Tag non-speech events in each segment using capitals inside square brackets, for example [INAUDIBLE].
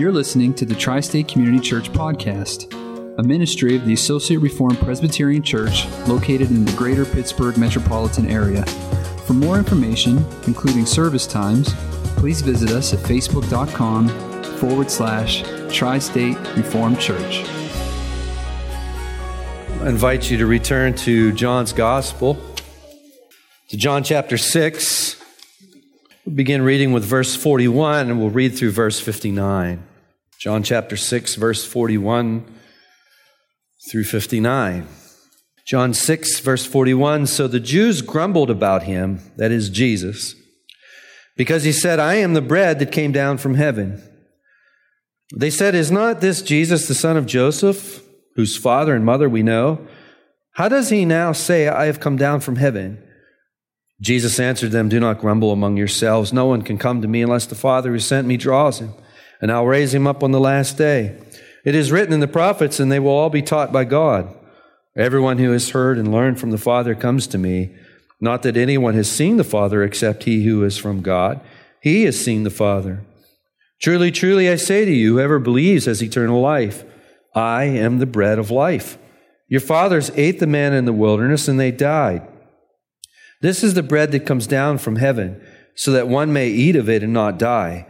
You're listening to the Tri State Community Church Podcast, a ministry of the Associate Reformed Presbyterian Church located in the greater Pittsburgh metropolitan area. For more information, including service times, please visit us at facebook.com forward slash Tri State Reformed Church. I invite you to return to John's Gospel, to John chapter 6. We'll begin reading with verse 41 and we'll read through verse 59. John chapter 6, verse 41 through 59. John 6, verse 41. So the Jews grumbled about him, that is Jesus, because he said, I am the bread that came down from heaven. They said, Is not this Jesus, the son of Joseph, whose father and mother we know? How does he now say, I have come down from heaven? Jesus answered them, Do not grumble among yourselves. No one can come to me unless the Father who sent me draws him, and I'll raise him up on the last day. It is written in the prophets, and they will all be taught by God. Everyone who has heard and learned from the Father comes to me. Not that anyone has seen the Father except he who is from God. He has seen the Father. Truly, truly, I say to you, whoever believes has eternal life. I am the bread of life. Your fathers ate the manna in the wilderness, and they died. This is the bread that comes down from heaven, so that one may eat of it and not die.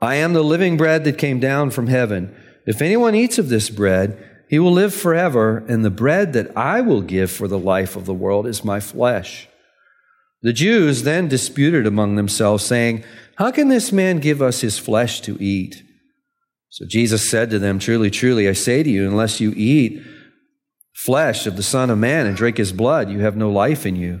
I am the living bread that came down from heaven. If anyone eats of this bread, he will live forever, and the bread that I will give for the life of the world is my flesh. The Jews then disputed among themselves, saying, How can this man give us his flesh to eat? So Jesus said to them, Truly, truly, I say to you, unless you eat flesh of the Son of Man and drink his blood, you have no life in you.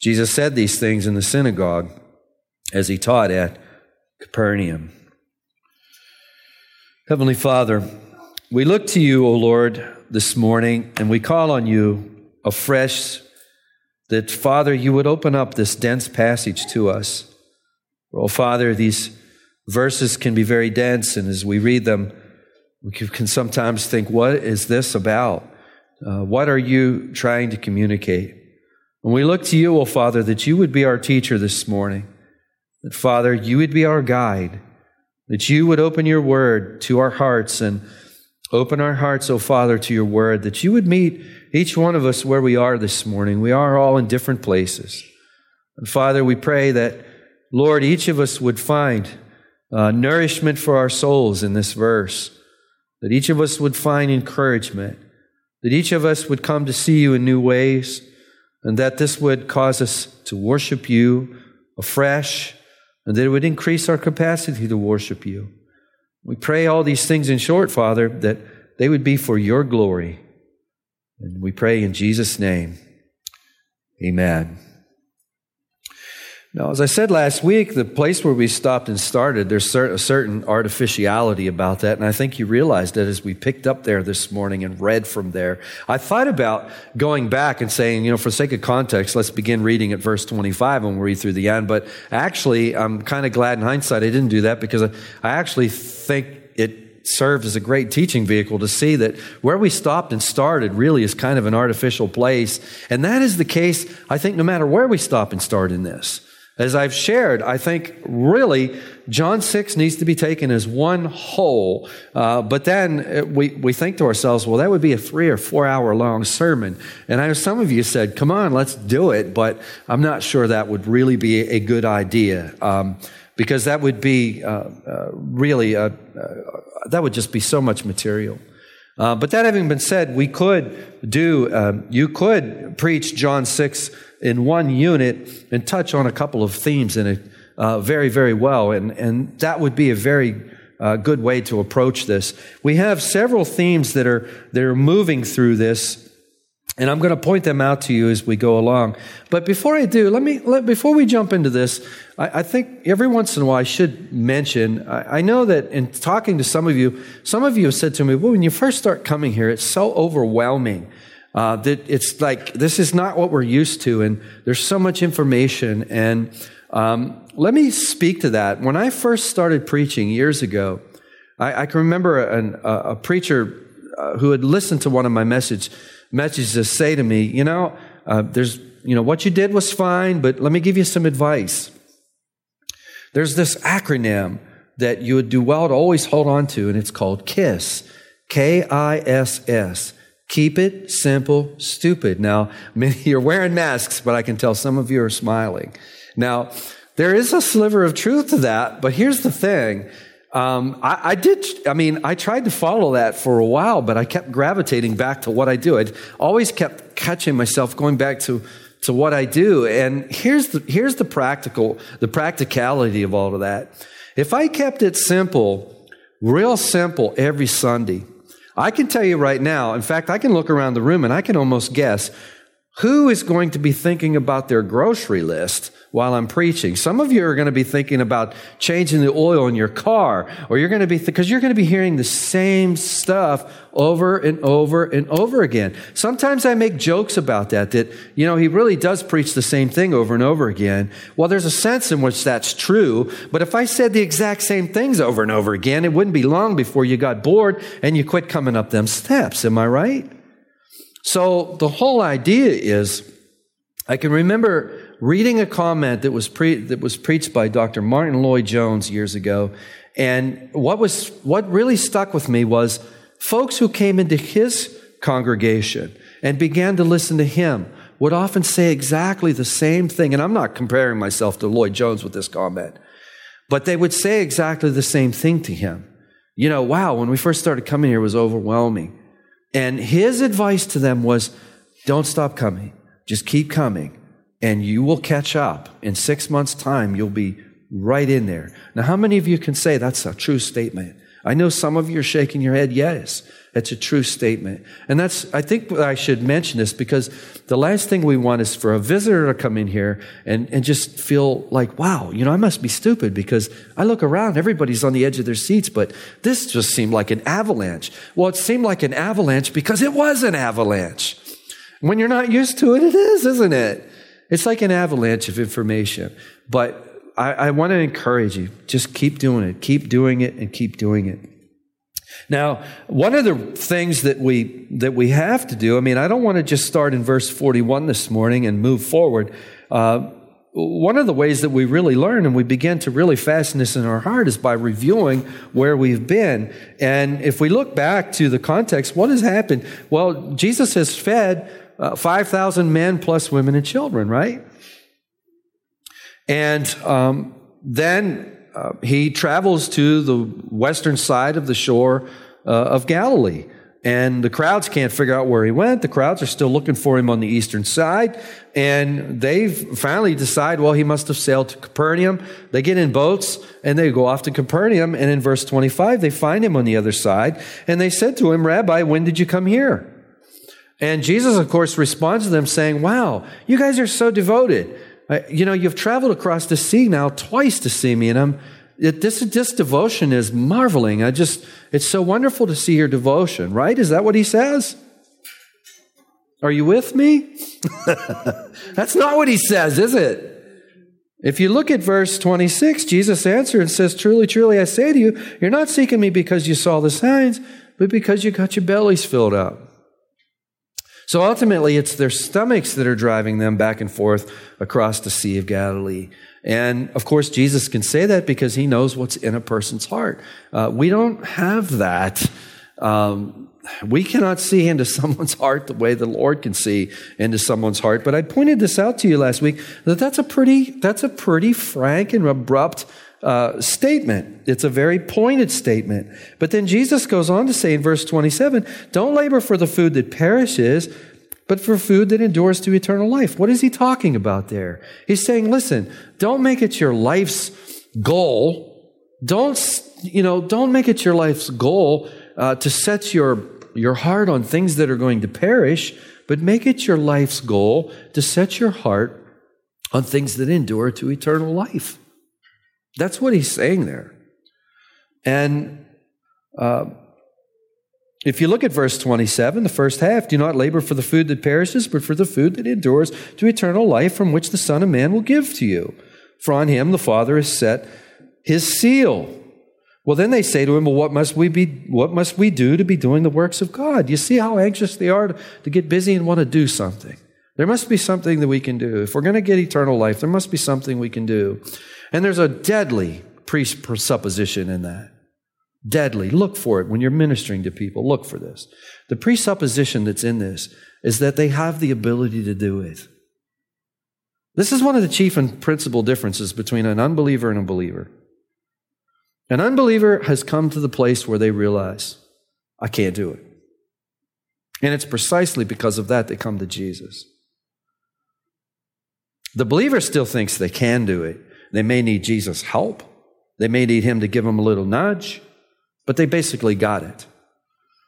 Jesus said these things in the synagogue as he taught at Capernaum. Heavenly Father, we look to you, O Lord, this morning, and we call on you afresh that, Father, you would open up this dense passage to us. Oh, Father, these verses can be very dense, and as we read them, we can sometimes think, what is this about? Uh, what are you trying to communicate? And we look to you, O oh Father, that you would be our teacher this morning. That, Father, you would be our guide. That you would open your word to our hearts and open our hearts, O oh Father, to your word. That you would meet each one of us where we are this morning. We are all in different places. And Father, we pray that, Lord, each of us would find uh, nourishment for our souls in this verse. That each of us would find encouragement. That each of us would come to see you in new ways and that this would cause us to worship you afresh, and that it would increase our capacity to worship you. We pray all these things in short, Father, that they would be for your glory. And we pray in Jesus' name. Amen. Now, as I said last week, the place where we stopped and started, there's a certain artificiality about that, and I think you realized that as we picked up there this morning and read from there. I thought about going back and saying, you know, for sake of context, let's begin reading at verse 25 and we'll read through the end. But actually, I'm kind of glad in hindsight I didn't do that because I actually think it served as a great teaching vehicle to see that where we stopped and started really is kind of an artificial place. And that is the case, I think, no matter where we stop and start in this. As I've shared, I think really John 6 needs to be taken as one whole. Uh, but then uh, we, we think to ourselves, well, that would be a three or four hour long sermon. And I know some of you said, come on, let's do it. But I'm not sure that would really be a good idea. Um, because that would be uh, uh, really, uh, that would just be so much material. Uh, but that having been said, we could do, um, you could preach John 6 in one unit and touch on a couple of themes in it uh, very, very well. And, and that would be a very uh, good way to approach this. We have several themes that are, that are moving through this. And I'm going to point them out to you as we go along. But before I do, let me, let, before we jump into this, I, I, think every once in a while I should mention, I, I, know that in talking to some of you, some of you have said to me, well, when you first start coming here, it's so overwhelming. Uh, that it's like, this is not what we're used to, and there's so much information. And um, let me speak to that. When I first started preaching years ago, I, I can remember an, a, a, preacher uh, who had listened to one of my message, messages say to me, You know, uh, there's, you know, what you did was fine, but let me give you some advice. There's this acronym that you would do well to always hold on to, and it's called KISS. K I S S. Keep it simple, stupid. Now, [LAUGHS] many you're wearing masks, but I can tell some of you are smiling. Now, there is a sliver of truth to that, but here's the thing. Um, I, I, did, I mean, I tried to follow that for a while, but I kept gravitating back to what I do. I always kept catching myself going back to, to what I do. And here's the, here's the practical, the practicality of all of that. If I kept it simple, real simple every Sunday, I can tell you right now, in fact, I can look around the room and I can almost guess who is going to be thinking about their grocery list while I'm preaching? Some of you are going to be thinking about changing the oil in your car, or you're going to be, because th- you're going to be hearing the same stuff over and over and over again. Sometimes I make jokes about that, that, you know, he really does preach the same thing over and over again. Well, there's a sense in which that's true, but if I said the exact same things over and over again, it wouldn't be long before you got bored and you quit coming up them steps. Am I right? So the whole idea is, I can remember reading a comment that was, pre- that was preached by Dr. Martyn Lloyd-Jones years ago. And what was, what really stuck with me was folks who came into his congregation and began to listen to him would often say exactly the same thing. And I'm not comparing myself to Lloyd-Jones with this comment, but they would say exactly the same thing to him. You know, wow, when we first started coming here, it was overwhelming. And his advice to them was don't stop coming, just keep coming and you will catch up. In six months' time, you'll be right in there. Now, how many of you can say that's a true statement? I know some of you are shaking your head. Yes, it's a true statement. And that's, I think I should mention this because the last thing we want is for a visitor to come in here and, and just feel like, wow, you know, I must be stupid because I look around, everybody's on the edge of their seats, but this just seemed like an avalanche. Well, it seemed like an avalanche because it was an avalanche. When you're not used to it, it is, isn't it? It's like an avalanche of information. But I, I want to encourage you just keep doing it, keep doing it, and keep doing it. Now, one of the things that we that we have to do, I mean, I don't want to just start in verse 41 this morning and move forward. Uh, one of the ways that we really learn and we begin to really fasten this in our heart is by reviewing where we've been. And if we look back to the context, what has happened? Well, Jesus has fed uh, 5,000 men plus women and children, right? And um, then uh, he travels to the western side of the shore uh, of Galilee. And the crowds can't figure out where he went. The crowds are still looking for him on the eastern side. And they finally decide, well, he must have sailed to Capernaum. They get in boats and they go off to Capernaum. And in verse 25, they find him on the other side. And they said to him, Rabbi, when did you come here? And Jesus, of course, responds to them saying, Wow, you guys are so devoted. Uh, you know, you've traveled across the sea now twice to see me, and I'm, it, this, this devotion is marveling. I just, it's so wonderful to see your devotion, right? Is that what he says? Are you with me? [LAUGHS] That's not what he says, is it? If you look at verse 26, Jesus answered and says, Truly, truly, I say to you, you're not seeking me because you saw the signs, but because you got your bellies filled up. So ultimately, it's their stomachs that are driving them back and forth across the Sea of Galilee. And of course, Jesus can say that because he knows what's in a person's heart. Uh, we don't have that. Um, we cannot see into [LAUGHS] someone's heart the way the Lord can see into someone's heart. But I pointed this out to you last week that that's a pretty, that's a pretty frank and abrupt uh, statement. It's a very pointed statement. But then Jesus goes on to say in verse 27 don't labor for the food that perishes, but for food that endures to eternal life. What is he talking about there? He's saying, listen, don't make it your life's goal. Don't, you know, don't make it your life's goal uh, to set your, your heart on things that are going to perish, but make it your life's goal to set your heart on things that endure to eternal life. That's what he's saying there. And uh, if you look at verse 27, the first half, do not labor for the food that perishes, but for the food that endures to eternal life, from which the Son of Man will give to you. For on him the Father has set his seal. Well, then they say to him, Well, what must we be what must we do to be doing the works of God? You see how anxious they are to, to get busy and want to do something. There must be something that we can do. If we're going to get eternal life, there must be something we can do. And there's a deadly presupposition in that. Deadly. Look for it when you're ministering to people. Look for this. The presupposition that's in this is that they have the ability to do it. This is one of the chief and principal differences between an unbeliever and a believer. An unbeliever has come to the place where they realize, I can't do it. And it's precisely because of that they come to Jesus. The believer still thinks they can do it. They may need Jesus' help. They may need him to give them a little nudge, but they basically got it.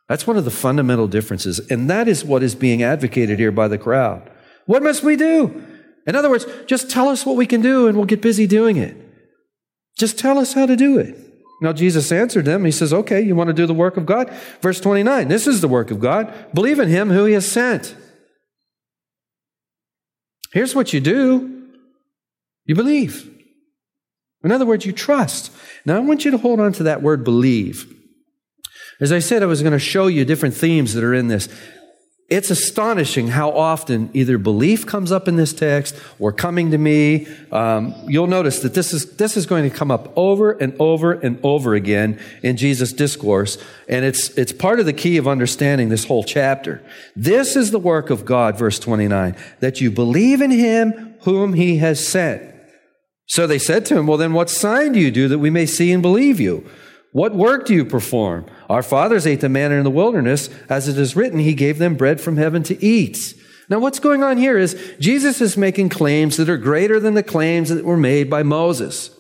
That's one of the fundamental differences. And that is what is being advocated here by the crowd. What must we do? In other words, just tell us what we can do and we'll get busy doing it. Just tell us how to do it. Now, Jesus answered them. He says, Okay, you want to do the work of God? Verse 29 This is the work of God. Believe in him who he has sent. Here's what you do you believe. In other words, you trust. Now, I want you to hold on to that word believe. As I said, I was going to show you different themes that are in this it's astonishing how often either belief comes up in this text or coming to me. Um, you'll notice that this is, this is going to come up over and over and over again in Jesus' discourse. And it's, it's part of the key of understanding this whole chapter. This is the work of God, verse 29, that you believe in him whom he has sent. So they said to him, Well, then what sign do you do that we may see and believe you? What work do you perform? Our fathers ate the manna in the wilderness. As it is written, he gave them bread from heaven to eat. Now, what's going on here is Jesus is making claims that are greater than the claims that were made by Moses.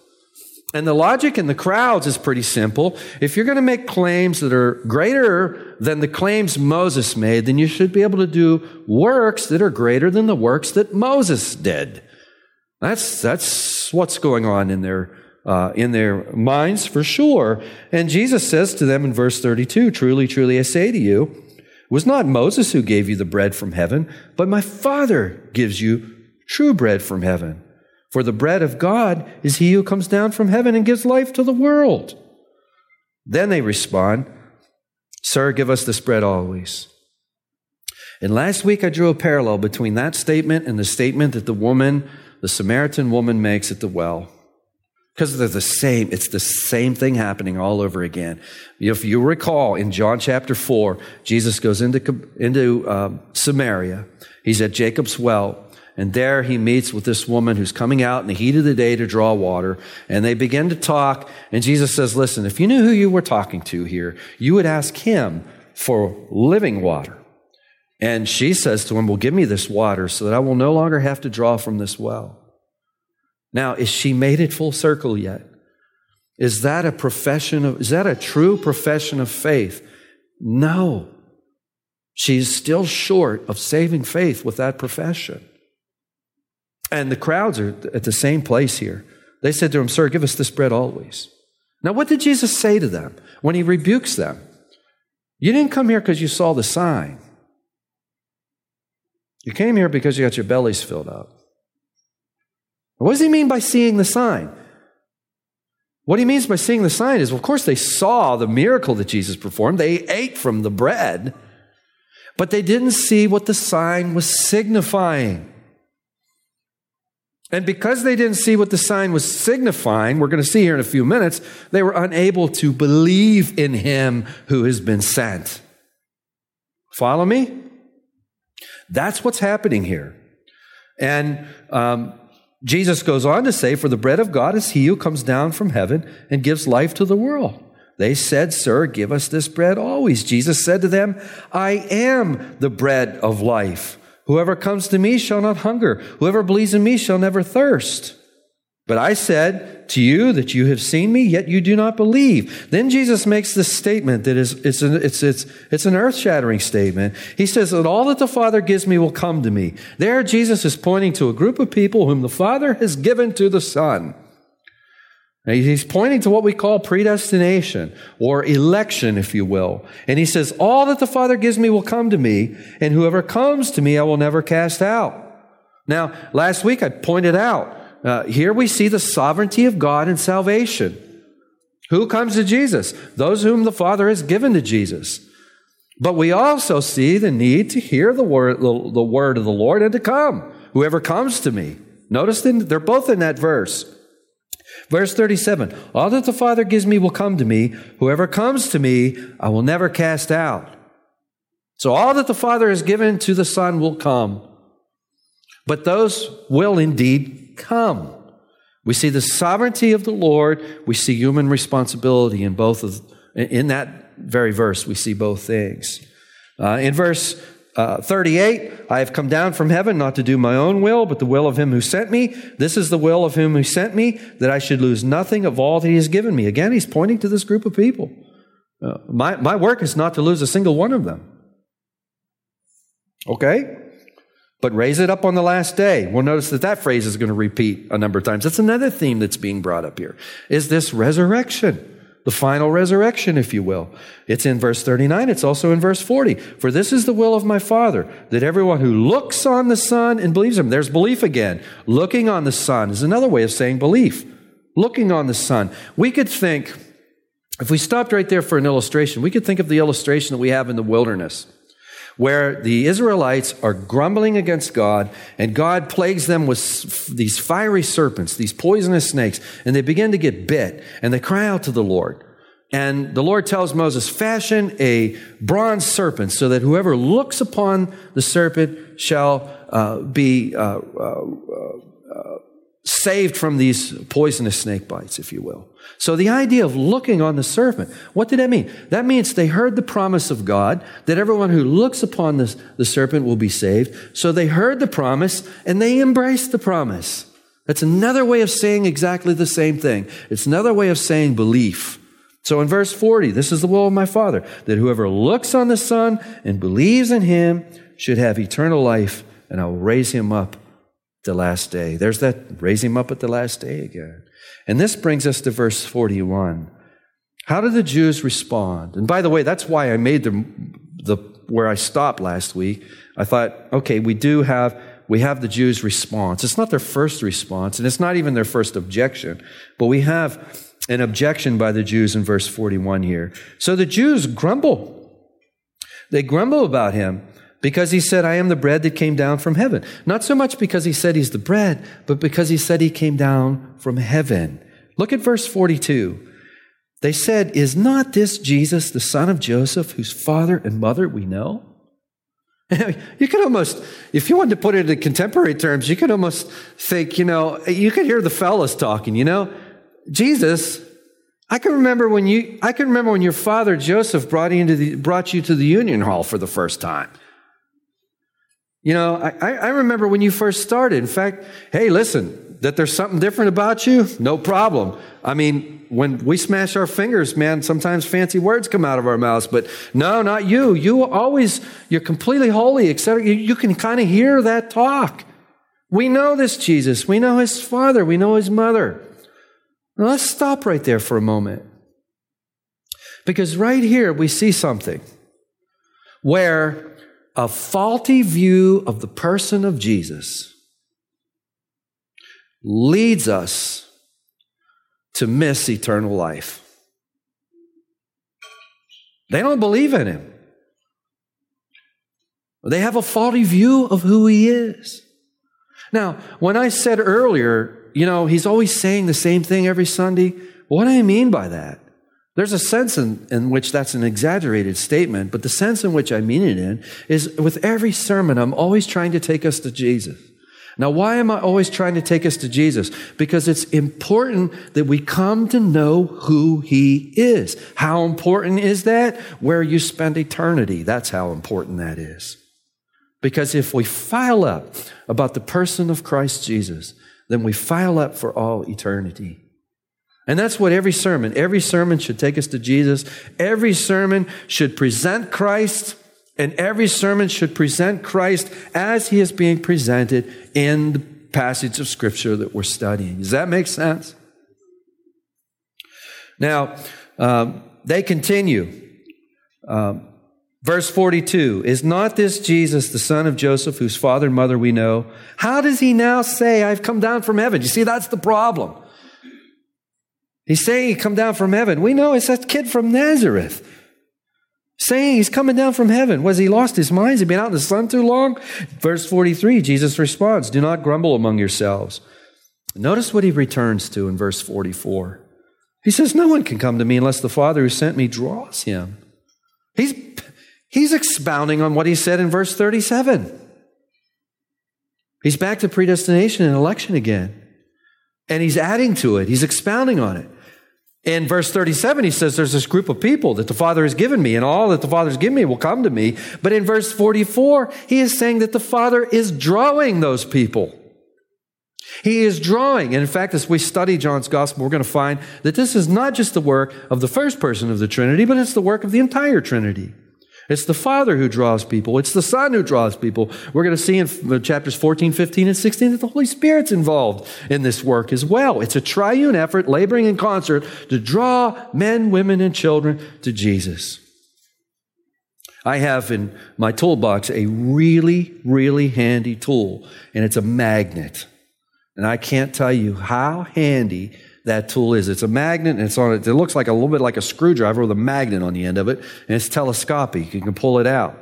And the logic in the crowds is pretty simple. If you're going to make claims that are greater than the claims Moses made, then you should be able to do works that are greater than the works that Moses did. That's, that's what's going on in their uh, in their minds for sure. And Jesus says to them in verse 32 Truly, truly, I say to you, was not Moses who gave you the bread from heaven, but my Father gives you true bread from heaven. For the bread of God is he who comes down from heaven and gives life to the world. Then they respond, Sir, give us this bread always. And last week I drew a parallel between that statement and the statement that the woman, the Samaritan woman, makes at the well. Because they're the same. It's the same thing happening all over again. If you recall in John chapter 4, Jesus goes into, into um, Samaria. He's at Jacob's well. And there he meets with this woman who's coming out in the heat of the day to draw water. And they begin to talk. And Jesus says, Listen, if you knew who you were talking to here, you would ask him for living water. And she says to him, Well, give me this water so that I will no longer have to draw from this well. Now, is she made it full circle yet? Is that a profession of, is that a true profession of faith? No. She's still short of saving faith with that profession. And the crowds are at the same place here. They said to him, Sir, give us this bread always. Now, what did Jesus say to them when he rebukes them? You didn't come here because you saw the sign. You came here because you got your bellies filled up. What does he mean by seeing the sign? What he means by seeing the sign is, well, of course, they saw the miracle that Jesus performed. They ate from the bread, but they didn't see what the sign was signifying. And because they didn't see what the sign was signifying, we're going to see here in a few minutes, they were unable to believe in him who has been sent. Follow me? That's what's happening here. And um, Jesus goes on to say, For the bread of God is he who comes down from heaven and gives life to the world. They said, Sir, give us this bread always. Jesus said to them, I am the bread of life. Whoever comes to me shall not hunger. Whoever believes in me shall never thirst. But I said to you that you have seen me, yet you do not believe. Then Jesus makes this statement that is, it's an, it's, it's, it's an earth shattering statement. He says that all that the Father gives me will come to me. There, Jesus is pointing to a group of people whom the Father has given to the Son. He's pointing to what we call predestination or election, if you will. And he says, All that the Father gives me will come to me, and whoever comes to me I will never cast out. Now, last week I pointed out, uh, here we see the sovereignty of God in salvation. Who comes to Jesus? Those whom the Father has given to Jesus. But we also see the need to hear the word, the, the word of the Lord and to come. Whoever comes to me. Notice them, they're both in that verse. Verse 37 All that the Father gives me will come to me. Whoever comes to me, I will never cast out. So all that the Father has given to the Son will come. But those will indeed come. We see the sovereignty of the Lord. We see human responsibility in both of, in that very verse, we see both things. Uh, in verse uh, 38, I have come down from heaven not to do my own will, but the will of him who sent me. This is the will of him who sent me, that I should lose nothing of all that he has given me. Again, he's pointing to this group of people. Uh, my, my work is not to lose a single one of them. Okay? But raise it up on the last day. We'll notice that that phrase is going to repeat a number of times. That's another theme that's being brought up here. Is this resurrection? the final resurrection, if you will. It's in verse 39. It's also in verse 40. For this is the will of my Father, that everyone who looks on the Son and believes him, there's belief again. Looking on the Son is another way of saying belief. Looking on the Son. We could think, if we stopped right there for an illustration, we could think of the illustration that we have in the wilderness where the Israelites are grumbling against God, and God plagues them with these fiery serpents, these poisonous snakes, and they begin to get bit, and they cry out to the Lord. And the Lord tells Moses, Fashion a bronze serpent so that whoever looks upon the serpent shall uh, be uh, uh, uh saved from these poisonous snake bites, if you will. So the idea of looking on the serpent, what did that mean? That means they heard the promise of God that everyone who looks upon the serpent will be saved. So they heard the promise and they embraced the promise. That's another way of saying exactly the same thing. It's another way of saying belief. So in verse 40, this is the will of my Father, that whoever looks on the Son and believes in him should have eternal life, and I will raise him up the last day. There's that raise him up at the last day again. And this brings us to verse 41. How did the Jews respond? And by the way, that's why I made the, the where I stopped last week. I thought, okay, we do have we have the Jews' response. It's not their first response, and it's not even their first objection, but we have an objection by the Jews in verse 41 here. So the Jews grumble. They grumble about him. Because he said, I am the bread that came down from heaven. Not so much because he said he's the bread, but because he said he came down from heaven. Look at verse 42. They said, Is not this Jesus, the son of Joseph, whose father and mother we know? [LAUGHS] you could almost, if you wanted to put it in contemporary terms, you could almost think, you know, you could hear the fellas talking, you know, Jesus, I can remember when you, I can remember when your father Joseph brought you, into the, brought you to the union hall for the first time. You know, I, I remember when you first started. In fact, hey, listen, that there's something different about you, no problem. I mean, when we smash our fingers, man, sometimes fancy words come out of our mouths, but no, not you. You always, you're completely holy, etc. You, you can kind of hear that talk. We know this Jesus. We know his father. We know his mother. Now let's stop right there for a moment. Because right here we see something where a faulty view of the person of Jesus leads us to miss eternal life. They don't believe in him. They have a faulty view of who he is. Now, when I said earlier, you know, he's always saying the same thing every Sunday, what do I mean by that? There's a sense in, in which that's an exaggerated statement, but the sense in which I mean it in is with every sermon, I'm always trying to take us to Jesus. Now, why am I always trying to take us to Jesus? Because it's important that we come to know who He is. How important is that? Where you spend eternity. That's how important that is. Because if we file up about the person of Christ Jesus, then we file up for all eternity. And that's what every sermon, every sermon should take us to Jesus. Every sermon should present Christ, and every sermon should present Christ as he is being presented in the passage of Scripture that we're studying. Does that make sense? Now, um, they continue. Um, verse 42 Is not this Jesus, the son of Joseph, whose father and mother we know? How does he now say, I've come down from heaven? You see, that's the problem. He's saying he come down from heaven. We know it's that kid from Nazareth. Saying he's coming down from heaven. Was he lost his mind? Has he been out in the sun too long? Verse 43, Jesus responds, Do not grumble among yourselves. Notice what he returns to in verse 44. He says, No one can come to me unless the Father who sent me draws him. He's, he's expounding on what he said in verse 37. He's back to predestination and election again. And he's adding to it, he's expounding on it. In verse 37, he says, There's this group of people that the Father has given me, and all that the Father has given me will come to me. But in verse 44, he is saying that the Father is drawing those people. He is drawing. And in fact, as we study John's gospel, we're going to find that this is not just the work of the first person of the Trinity, but it's the work of the entire Trinity. It's the Father who draws people. It's the Son who draws people. We're going to see in uh, chapters 14, 15, and 16 that the Holy Spirit's involved in this work as well. It's a triune effort, laboring in concert to draw men, women, and children to Jesus. I have in my toolbox a really, really handy tool, and it's a magnet. And I can't tell you how handy that tool is. It's a magnet and it's on it. It looks like a little bit like a screwdriver with a magnet on the end of it, and it's telescopic. You can pull it out.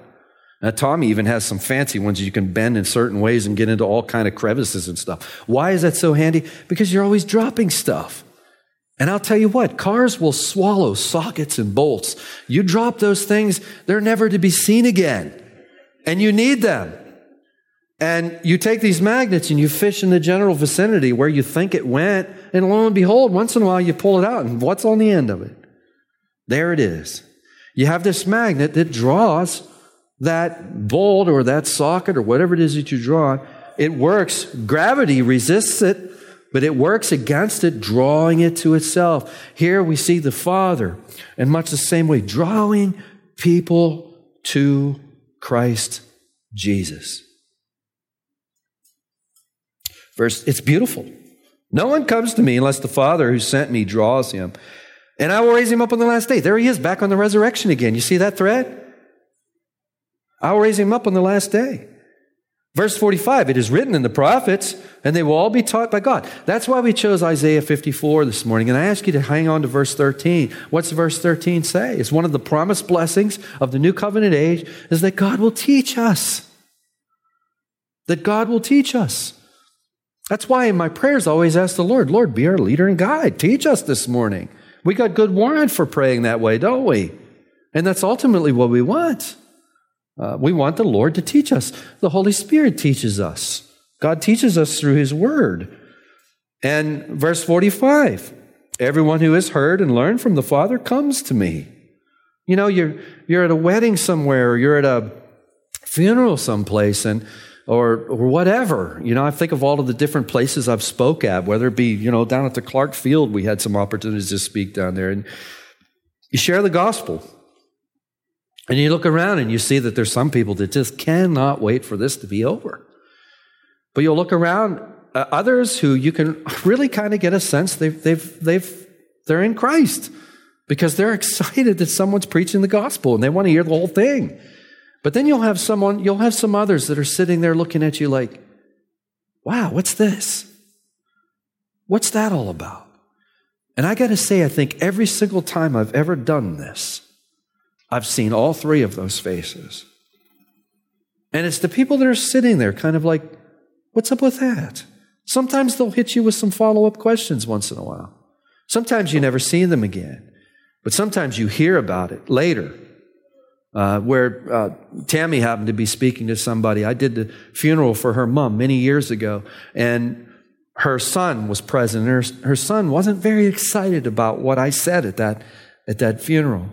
Now, Tommy even has some fancy ones you can bend in certain ways and get into all kind of crevices and stuff. Why is that so handy? Because you're always dropping stuff. And I'll tell you what, cars will swallow sockets and bolts. You drop those things, they're never to be seen again. And you need them. And you take these magnets and you fish in the general vicinity where you think it went, and lo and behold, once in a while you pull it out, and what's on the end of it? There it is. You have this magnet that draws that bolt or that socket or whatever it is that you draw. It works. Gravity resists it, but it works against it, drawing it to itself. Here we see the Father, in much the same way, drawing people to Christ Jesus. Verse, it's beautiful. No one comes to me unless the Father who sent me draws him. And I will raise him up on the last day. There he is, back on the resurrection again. You see that thread? I will raise him up on the last day. Verse 45, it is written in the prophets, and they will all be taught by God. That's why we chose Isaiah 54 this morning. And I ask you to hang on to verse 13. What's verse 13 say? It's one of the promised blessings of the new covenant age is that God will teach us. That God will teach us. That's why in my prayers I always ask the Lord, Lord, be our leader and guide. Teach us this morning. We got good warrant for praying that way, don't we? And that's ultimately what we want. Uh, we want the Lord to teach us. The Holy Spirit teaches us. God teaches us through His Word. And verse 45 everyone who has heard and learned from the Father comes to me. You know, you're, you're at a wedding somewhere, or you're at a funeral someplace, and or, or whatever. You know, I think of all of the different places I've spoke at, whether it be, you know, down at the Clark Field, we had some opportunities to speak down there. And you share the gospel. And you look around and you see that there's some people that just cannot wait for this to be over. But you'll look around, uh, others who you can really kind of get a sense they've, they've, they've, they're in Christ because they're [LAUGHS] excited that someone's preaching the gospel and they want to hear the whole thing. But then you'll have someone, you'll have some others that are sitting there looking at you like, wow, what's this? What's that all about? And I got to say, I think every single time I've ever done this, I've seen all three of those faces. And it's the people that are sitting there kind of like, what's up with that? Sometimes they'll hit you with some follow up questions once in a while. Sometimes you never see them again. But sometimes you hear about it later uh, where uh, Tammy happened to be speaking to somebody. I did the funeral for her mom many years ago, and her son was present. Her, her son wasn't very excited about what I said at that, at that funeral.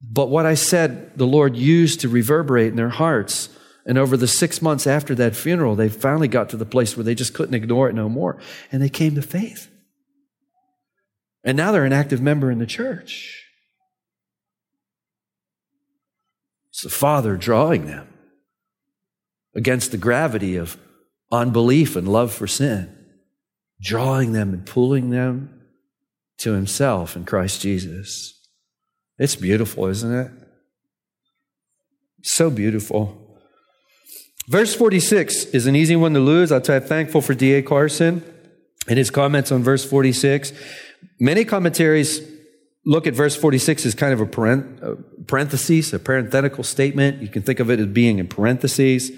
But what I said, the Lord used to reverberate in their hearts. And over the six months after that funeral, they finally got to the place where they just couldn't ignore it no more. And they came to faith. And now they're an active member in the church. It's the Father drawing them against the gravity of unbelief and love for sin, drawing them and pulling them to Himself in Christ Jesus. It's beautiful, isn't it? So beautiful. Verse 46 is an easy one to lose. I'll tell you, thankful for D.A. Carson and his comments on verse 46. Many commentaries look at verse 46 as kind of a parenthesis, a parenthetical statement. You can think of it as being in parentheses.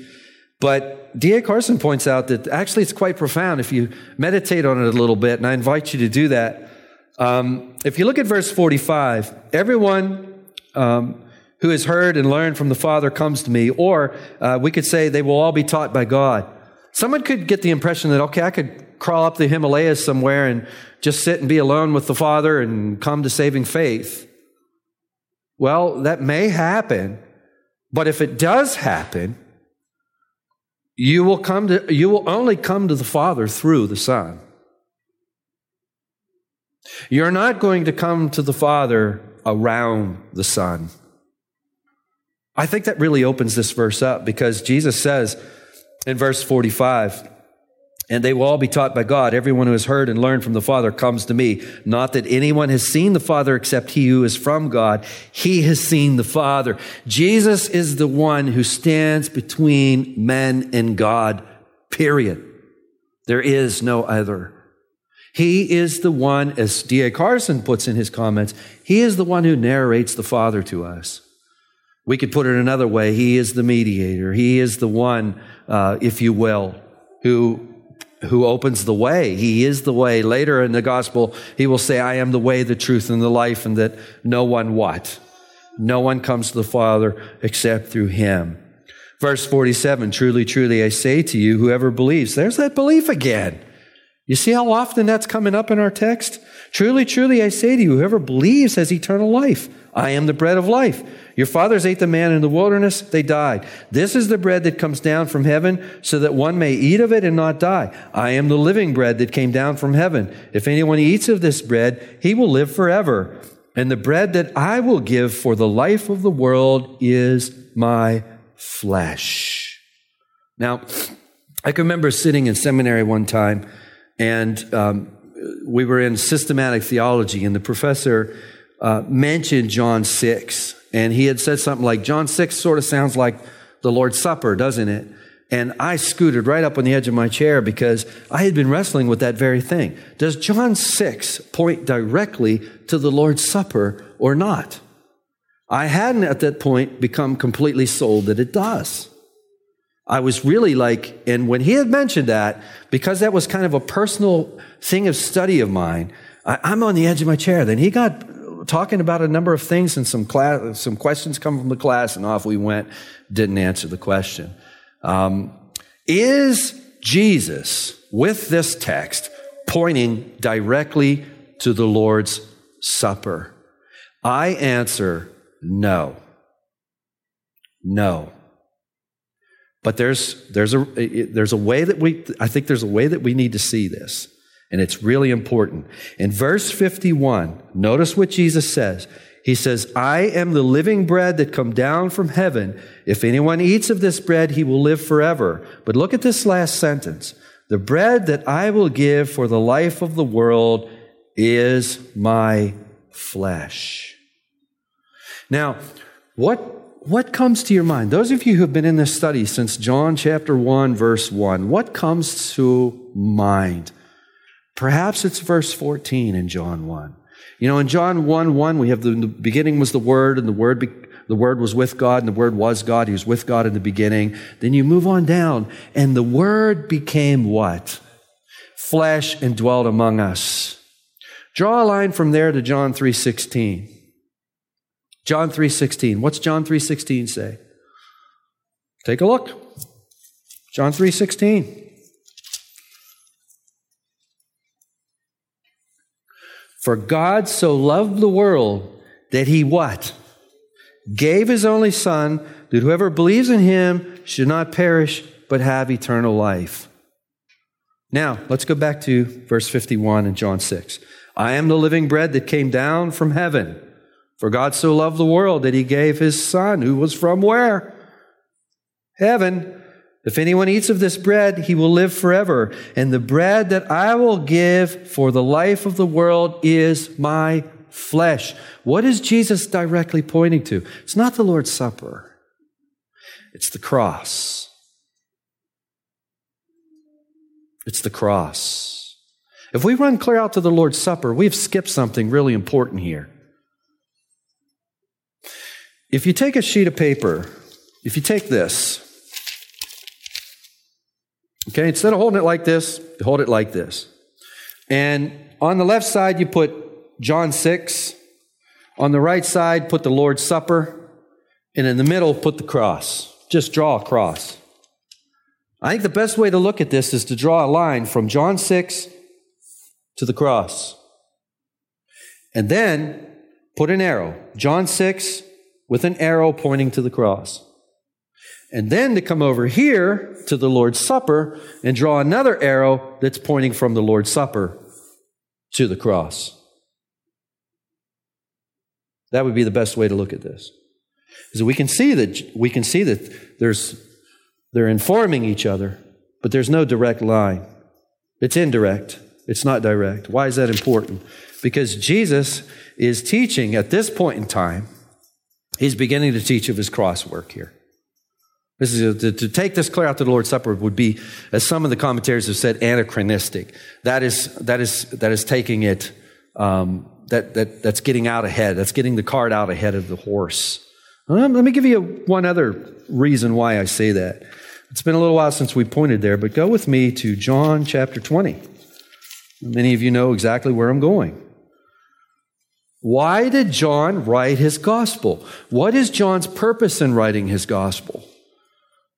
But D.A. Carson points out that actually it's quite profound if you meditate on it a little bit, and I invite you to do that. Um, if you look at verse 45, everyone um, who has heard and learned from the Father comes to me, or uh, we could say they will all be taught by God. Someone could get the impression that, okay, I could crawl up the Himalayas somewhere and just sit and be alone with the Father and come to saving faith. Well, that may happen, but if it does happen, you will come to you will only come to the Father through the Son. You're not going to come to the Father around the Son. I think that really opens this verse up because Jesus says in verse 45, and they will all be taught by God. Everyone who has heard and learned from the Father comes to me. Not that anyone has seen the Father except he who is from God. He has seen the Father. Jesus is the one who stands between men and God, period. There is no other. He is the one, as D.A. Carson puts in his comments, he is the one who narrates the Father to us. We could put it another way. He is the mediator. He is the one, uh, if you will, who, who opens the way. He is the way. Later in the gospel, he will say, I am the way, the truth, and the life, and that no one what? No one comes to the Father except through him. Verse 47, truly, truly, I say to you, whoever believes, there's that belief again. You see how often that's coming up in our text? Truly, truly, I say to you, whoever believes has eternal life. I am the bread of life. Your fathers ate the manna in the wilderness, they died. This is the bread that comes down from heaven, so that one may eat of it and not die. I am the living bread that came down from heaven. If anyone eats of this bread, he will live forever. And the bread that I will give for the life of the world is my flesh. Now, I can remember sitting in seminary one time and um, we were in systematic theology, and the professor uh, mentioned John 6. And he had said something like, John 6 sort of sounds like the Lord's Supper, doesn't it? And I scooted right up on the edge of my chair because I had been wrestling with that very thing. Does John 6 point directly to the Lord's Supper or not? I hadn't at that point become completely sold that it does. I was really like, and when he had mentioned that, because that was kind of a personal thing of study of mine, I, am on the edge of my chair. Then he got talking about a number of things and some class, some questions come from the class, and off we went. Didn't answer the question. Um, is Jesus with this text pointing directly to the Lord's Supper? I answer no. No. But there's, there's, a, there's a way that we, I think there's a way that we need to see this. And it's really important. In verse 51, notice what Jesus says. He says, I am the living bread that come down from heaven. If anyone eats of this bread, he will live forever. But look at this last sentence. The bread that I will give for the life of the world is my flesh. Now, what what comes to your mind? Those of you who have been in this study since John chapter 1, verse 1, what comes to mind? Perhaps it's verse 14 in John 1. You know, in John 1 1, we have the, the beginning was the Word, and the Word, be, the Word was with God, and the Word was God. He was with God in the beginning. Then you move on down, and the Word became what? Flesh and dwelt among us. Draw a line from there to John 3 16. John 3:16. What's John 3:16 say? Take a look. John 3:16. For God so loved the world that he what? Gave his only son that whoever believes in him should not perish but have eternal life. Now, let's go back to verse 51 in John 6. I am the living bread that came down from heaven. For God so loved the world that he gave his son, who was from where? Heaven. If anyone eats of this bread, he will live forever. And the bread that I will give for the life of the world is my flesh. What is Jesus directly pointing to? It's not the Lord's Supper, it's the cross. It's the cross. If we run clear out to the Lord's Supper, we've skipped something really important here. If you take a sheet of paper, if you take this, okay, instead of holding it like this, hold it like this. And on the left side, you put John 6. On the right side, put the Lord's Supper. And in the middle, put the cross. Just draw a cross. I think the best way to look at this is to draw a line from John 6 to the cross. And then put an arrow. John 6 with an arrow pointing to the cross. And then to come over here to the Lord's Supper and draw another arrow that's pointing from the Lord's Supper to the cross. That would be the best way to look at this. Is that we can see that we can see that there's they're informing each other, but there's no direct line. It's indirect. It's not direct. Why is that important? Because Jesus is teaching at this point in time, he's beginning to teach of his cross work here. This is to, to, take this clear out to the Lord's Supper would be, as some of the commentators have said, anachronistic. That is that is that is taking it um, that, that, that's getting out ahead. That's getting the cart out ahead of the horse. Let me give you one other reason why I say that. It's been a little while since we pointed there, but go with me to John chapter 20. Many of you know exactly where I'm going. Why did John write his gospel? What is John's purpose in writing his gospel?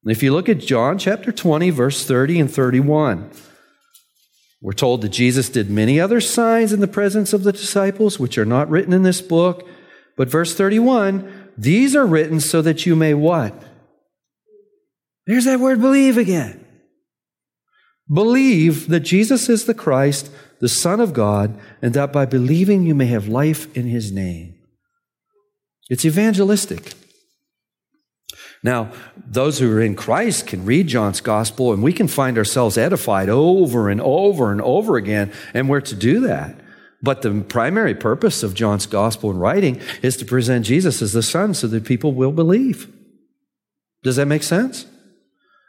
If you look at John chapter 20, verse 30 and 31, we're told that Jesus did many other signs in the presence of the disciples, which are not written in this book. But verse 31, these are written so that you may what? There's that word believe again. Believe that Jesus is the Christ, the Son of God, and that by believing you may have life in his name. It's evangelistic. Now, those who are in Christ can read John's gospel and we can find ourselves edified over and over and over again, and we're to do that. But the primary purpose of John's gospel and writing is to present Jesus as the Son so that people will believe. Does that make sense?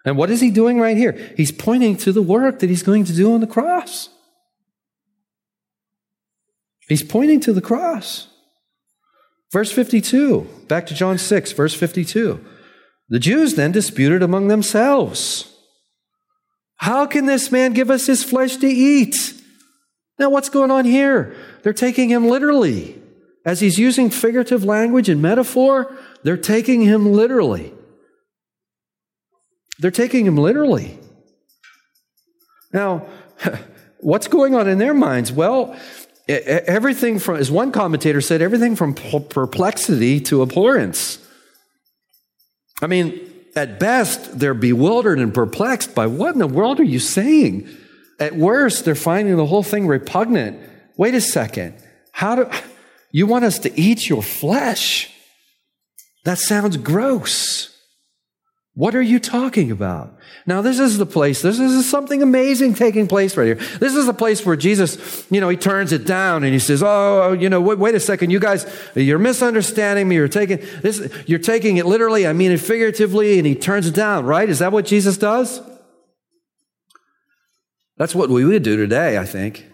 And what is he doing right here? He's pointing to the work that he's going to do on the cross. He's pointing to the cross. Verse 52, back to John 6, verse 52. The Jews then disputed among themselves How can this man give us his flesh to eat? Now, what's going on here? They're taking him literally. As he's using figurative language and metaphor, they're taking him literally. They're taking him literally. Now, [LAUGHS] what's going on in their minds? Well, everything from, as one commentator said, everything from perplexity to abhorrence. I mean, at best, they're bewildered and perplexed by what in the world are you saying? At worst, they're finding the whole thing repugnant. Wait a second. How do you want us to eat your flesh? That sounds gross. What are you talking about? Now, this is the place, this is something amazing taking place right here. This is the place where Jesus, you know, he turns it down and he says, oh, oh, you know, wait, wait a second, you guys, you're misunderstanding me. You're taking this, you're taking it literally, I mean it figuratively, and he turns it down, right? Is that what Jesus does? That's what we would do today, I think.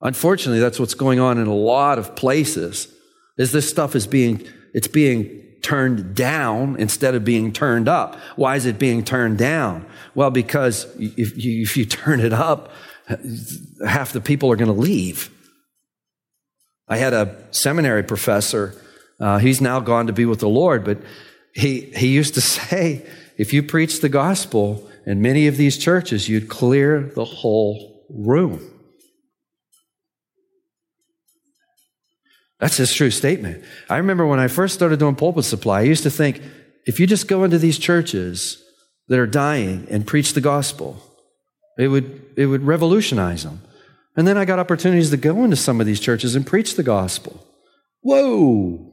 Unfortunately, that's what's going on in a lot of places. Is this stuff is being, it's being turned down instead of being turned up. Why is it being turned down? Well, because if you, if you turn it up, half the people are going to leave. I had a seminary professor. Uh, he's now gone to be with the Lord, but he, he used to [LAUGHS] say, if you preach the gospel in many of these churches, you'd clear the whole room. That's his true statement. I remember when I first started doing pulpit supply, I used to think if you just go into these churches that are dying and preach the gospel, it would, it would revolutionize them. And then I got opportunities to go into some of these churches and preach the gospel. Whoa!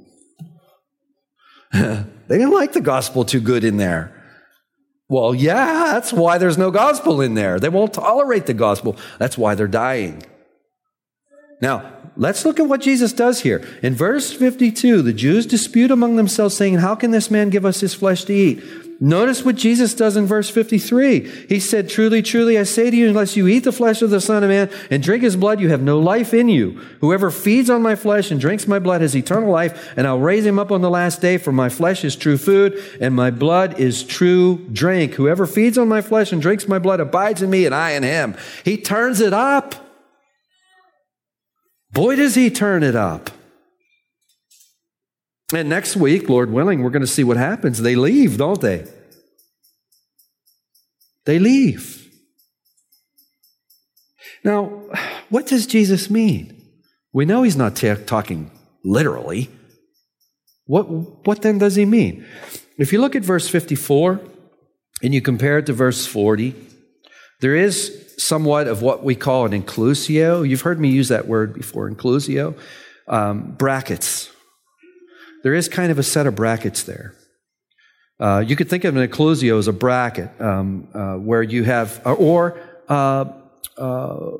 [LAUGHS] they didn't like the gospel too good in there. Well, yeah, that's why there's no gospel in there. They won't tolerate the gospel. That's why they're dying. Now, let's look at what Jesus does here. In verse 52, the Jews dispute among themselves, saying, How can this man give us his flesh to eat? Notice what Jesus does in verse 53. He said, Truly, truly, I say to you, unless you eat the flesh of the Son of Man and drink his blood, you have no life in you. Whoever feeds on my flesh and drinks my blood has eternal life, and I'll raise him up on the last day, for my flesh is true food, and my blood is true drink. Whoever feeds on my flesh and drinks my blood abides in me, and I in him. He turns it up. Boy, does he turn it up. And next week, Lord willing, we're going to see what happens. They leave, don't they? They leave. Now, what does Jesus mean? We know he's not t- talking literally. What, what then does he mean? If you look at verse 54 and you compare it to verse 40, there is somewhat of what we call an inclusio. You've heard me use that word before, inclusio. Um, brackets there is kind of a set of brackets there. Uh, you could think of an inclusio as a bracket um, uh, where you have, uh, or uh, uh,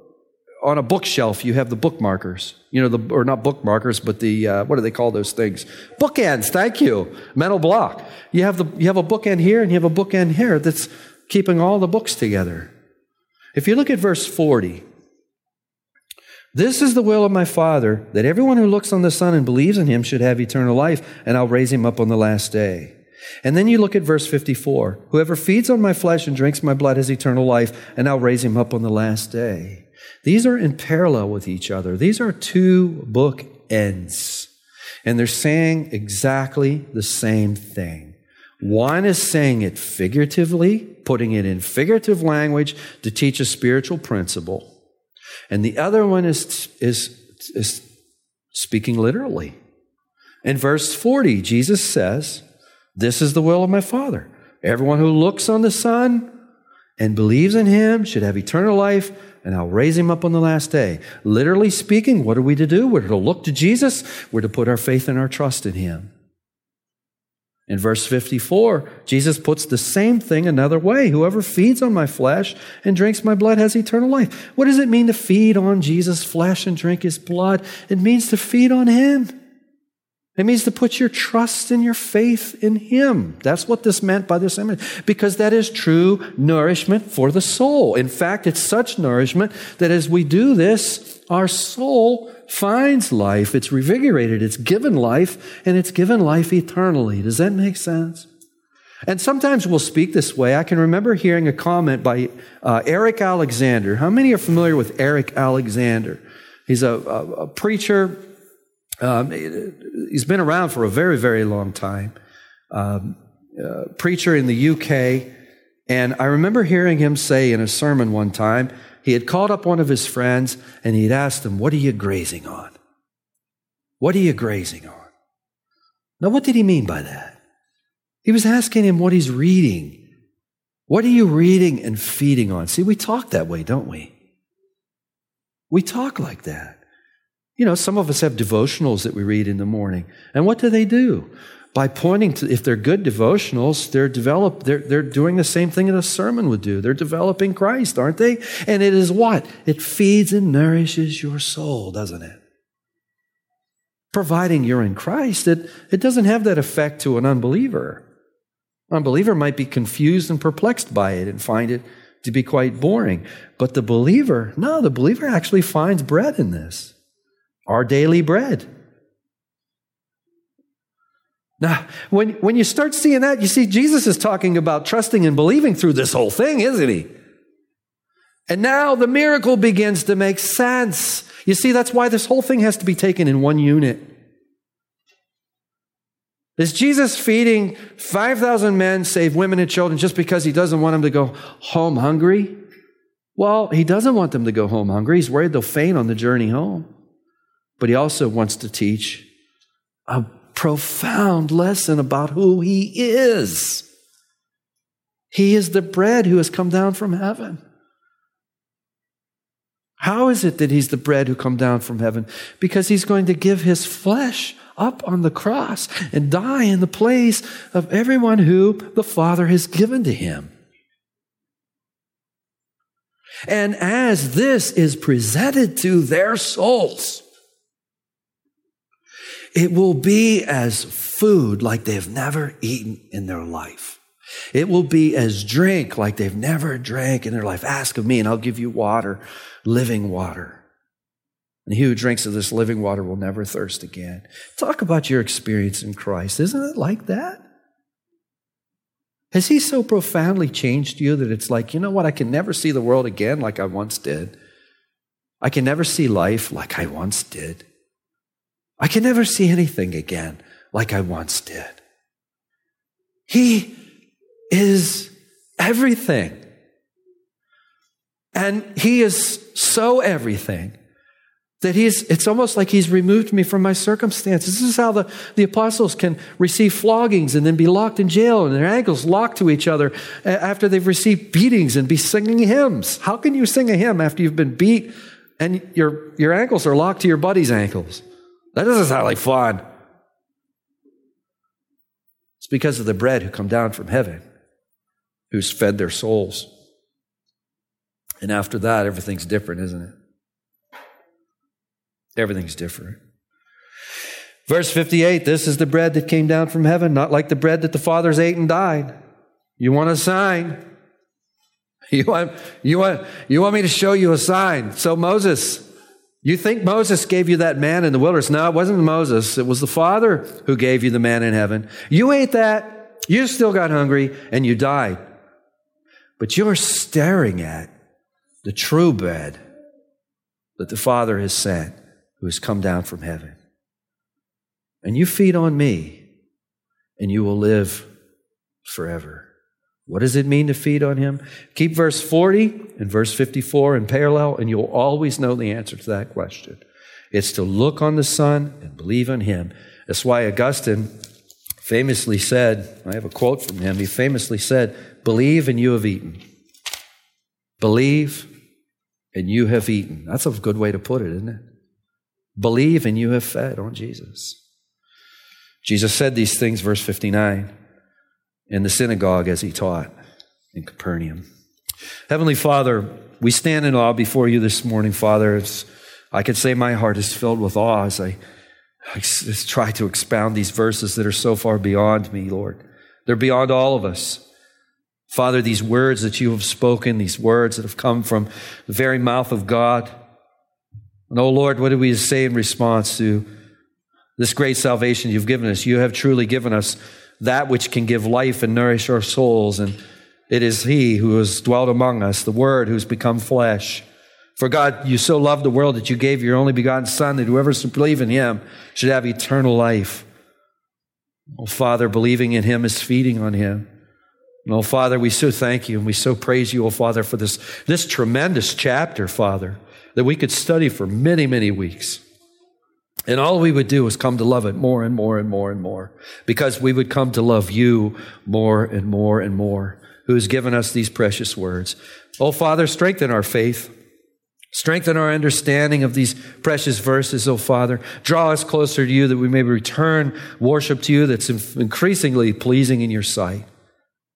on a bookshelf, you have the bookmarkers. You know, the, or not bookmarkers, but the, uh, what do they call those things? Bookends, thank you. Metal block. You have, the, you have a bookend here and you have a bookend here that's keeping all the books together. If you look at verse 40, this is the will of my Father, that everyone who looks on the Son and believes in him should have eternal life, and I'll raise him up on the last day. And then you look at verse 54 Whoever feeds on my flesh and drinks my blood has eternal life, and I'll raise him up on the last day. These are in parallel with each other. These are two book ends. And they're saying exactly the same thing. One is saying it figuratively, putting it in figurative language to teach a spiritual principle. And the other one is, is, is speaking literally. In verse 40, Jesus says, This is the will of my Father. Everyone who looks on the Son and believes in him should have eternal life, and I'll raise him up on the last day. Literally speaking, what are we to do? We're to look to Jesus, we're to put our faith and our trust in him. In verse 54, Jesus puts the same thing another way. Whoever feeds on my flesh and drinks my blood has eternal life. What does it mean to feed on Jesus' flesh and drink his blood? It means to feed on him. It means to put your trust and your faith in Him. That's what this meant by this image, because that is true nourishment for the soul. In fact, it's such nourishment that as we do this, our soul finds life, it's revigorated, it's given life, and it's given life eternally. Does that make sense? And sometimes we'll speak this way. I can remember hearing a comment by uh, Eric Alexander. How many are familiar with Eric Alexander? He's a, a, a preacher. Um, he's been around for a very, very long time. Um, uh, preacher in the UK. And I remember hearing him say in a sermon one time, he had called up one of his friends and he'd asked him, What are you grazing on? What are you grazing on? Now, what did he mean by that? He was asking him what he's reading. What are you reading and feeding on? See, we talk that way, don't we? We talk like that. You know, some of us have devotionals that we read in the morning. And what do they do? by pointing to, if they're good devotionals, they're develop, they're, they're doing the same thing that a sermon would do. They're developing Christ, aren't they? And it is what? It feeds and nourishes your soul, doesn't it? Providing you're in Christ, it, it doesn't have that effect to an unbeliever. Unbeliever might be confused and perplexed by it and find it to be quite boring. But the believer, no, the believer actually finds bread in this. Our daily bread. Now, when, when you start seeing that, you see Jesus is talking about trusting and believing through this whole thing, isn't he? And now the miracle begins to make sense. You see, that's why this whole thing has to be taken in one unit. Is Jesus feeding 5,000 men, save women and children, just because he doesn't want them to go home hungry? Well, he doesn't want them to go home hungry. He's worried they'll faint on the journey home. But he also wants to teach a profound lesson about who he is. He is the bread who has come down from heaven. How is it that he's the bread who come down from heaven? Because he's going to give his flesh up on the cross and die in the place of everyone who the Father has given to him. And as this is presented to their souls, it will be as food like they've never eaten in their life. It will be as drink like they've never drank in their life. Ask of me and I'll give you water, living water. And he who drinks of this living water will never thirst again. Talk about your experience in Christ. Isn't it like that? Has he so profoundly changed you that it's like, you know what, I can never see the world again like I once did? I can never see life like I once did. I can never see anything again like I once did. He is everything. And he is so everything that he's, it's almost like he's removed me from my circumstances. This is how the, the apostles can receive floggings and then be locked in jail and their ankles locked to each other after they've received beatings and be singing hymns. How can you sing a hymn after you've been beat and your, your ankles are locked to your buddy's ankles? That doesn't sound like fun. It's because of the bread who come down from heaven, who's fed their souls. And after that, everything's different, isn't it? Everything's different. Verse 58 This is the bread that came down from heaven, not like the bread that the fathers ate and died. You want a sign? [LAUGHS] You want, you want, you want me to show you a sign? So, Moses, you think Moses gave you that manna in the wilderness? No, it wasn't Moses. It was the Father who gave you the manna in heaven. You ate that, you still got hungry, and you died. But you're staring at the true bread that the Father has sent who has come down from heaven. And you feed on me, and you will live forever. What does it mean to feed on him? Keep verse 40 and verse 54 in parallel, and you'll always know the answer to that question. It's to look on the Son and believe on him. That's why Augustine famously said, I have a quote from him, he famously said, Believe and you have eaten. Believe and you have eaten. That's a good way to put it, isn't it? Believe and you have fed on Jesus. Jesus said these things, verse 59, in the synagogue as he taught in Capernaum. Heavenly Father, we stand in awe before you this morning, Father. As I could say my heart is filled with awe as I, I try to expound these verses that are so far beyond me, Lord. They're beyond all of us. Father, these words that you have spoken, these words that have come from the very mouth of God, and oh Lord, what do we say in response to this great salvation you've given us? You have truly given us that which can give life and nourish our souls. And it is He who has dwelt among us, the Word who's become flesh. For God, you so loved the world that you gave your only begotten Son, that whoever believes in Him should have eternal life. Oh, Father, believing in Him is feeding on Him. And oh, Father, we so thank you and we so praise you, oh, Father, for this, this tremendous chapter, Father that we could study for many, many weeks. And all we would do is come to love it more and more and more and more because we would come to love you more and more and more, who has given us these precious words. Oh, Father, strengthen our faith. Strengthen our understanding of these precious verses, oh Father. Draw us closer to you that we may return worship to you that's increasingly pleasing in your sight.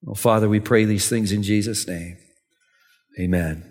Oh Father, we pray these things in Jesus' name. Amen.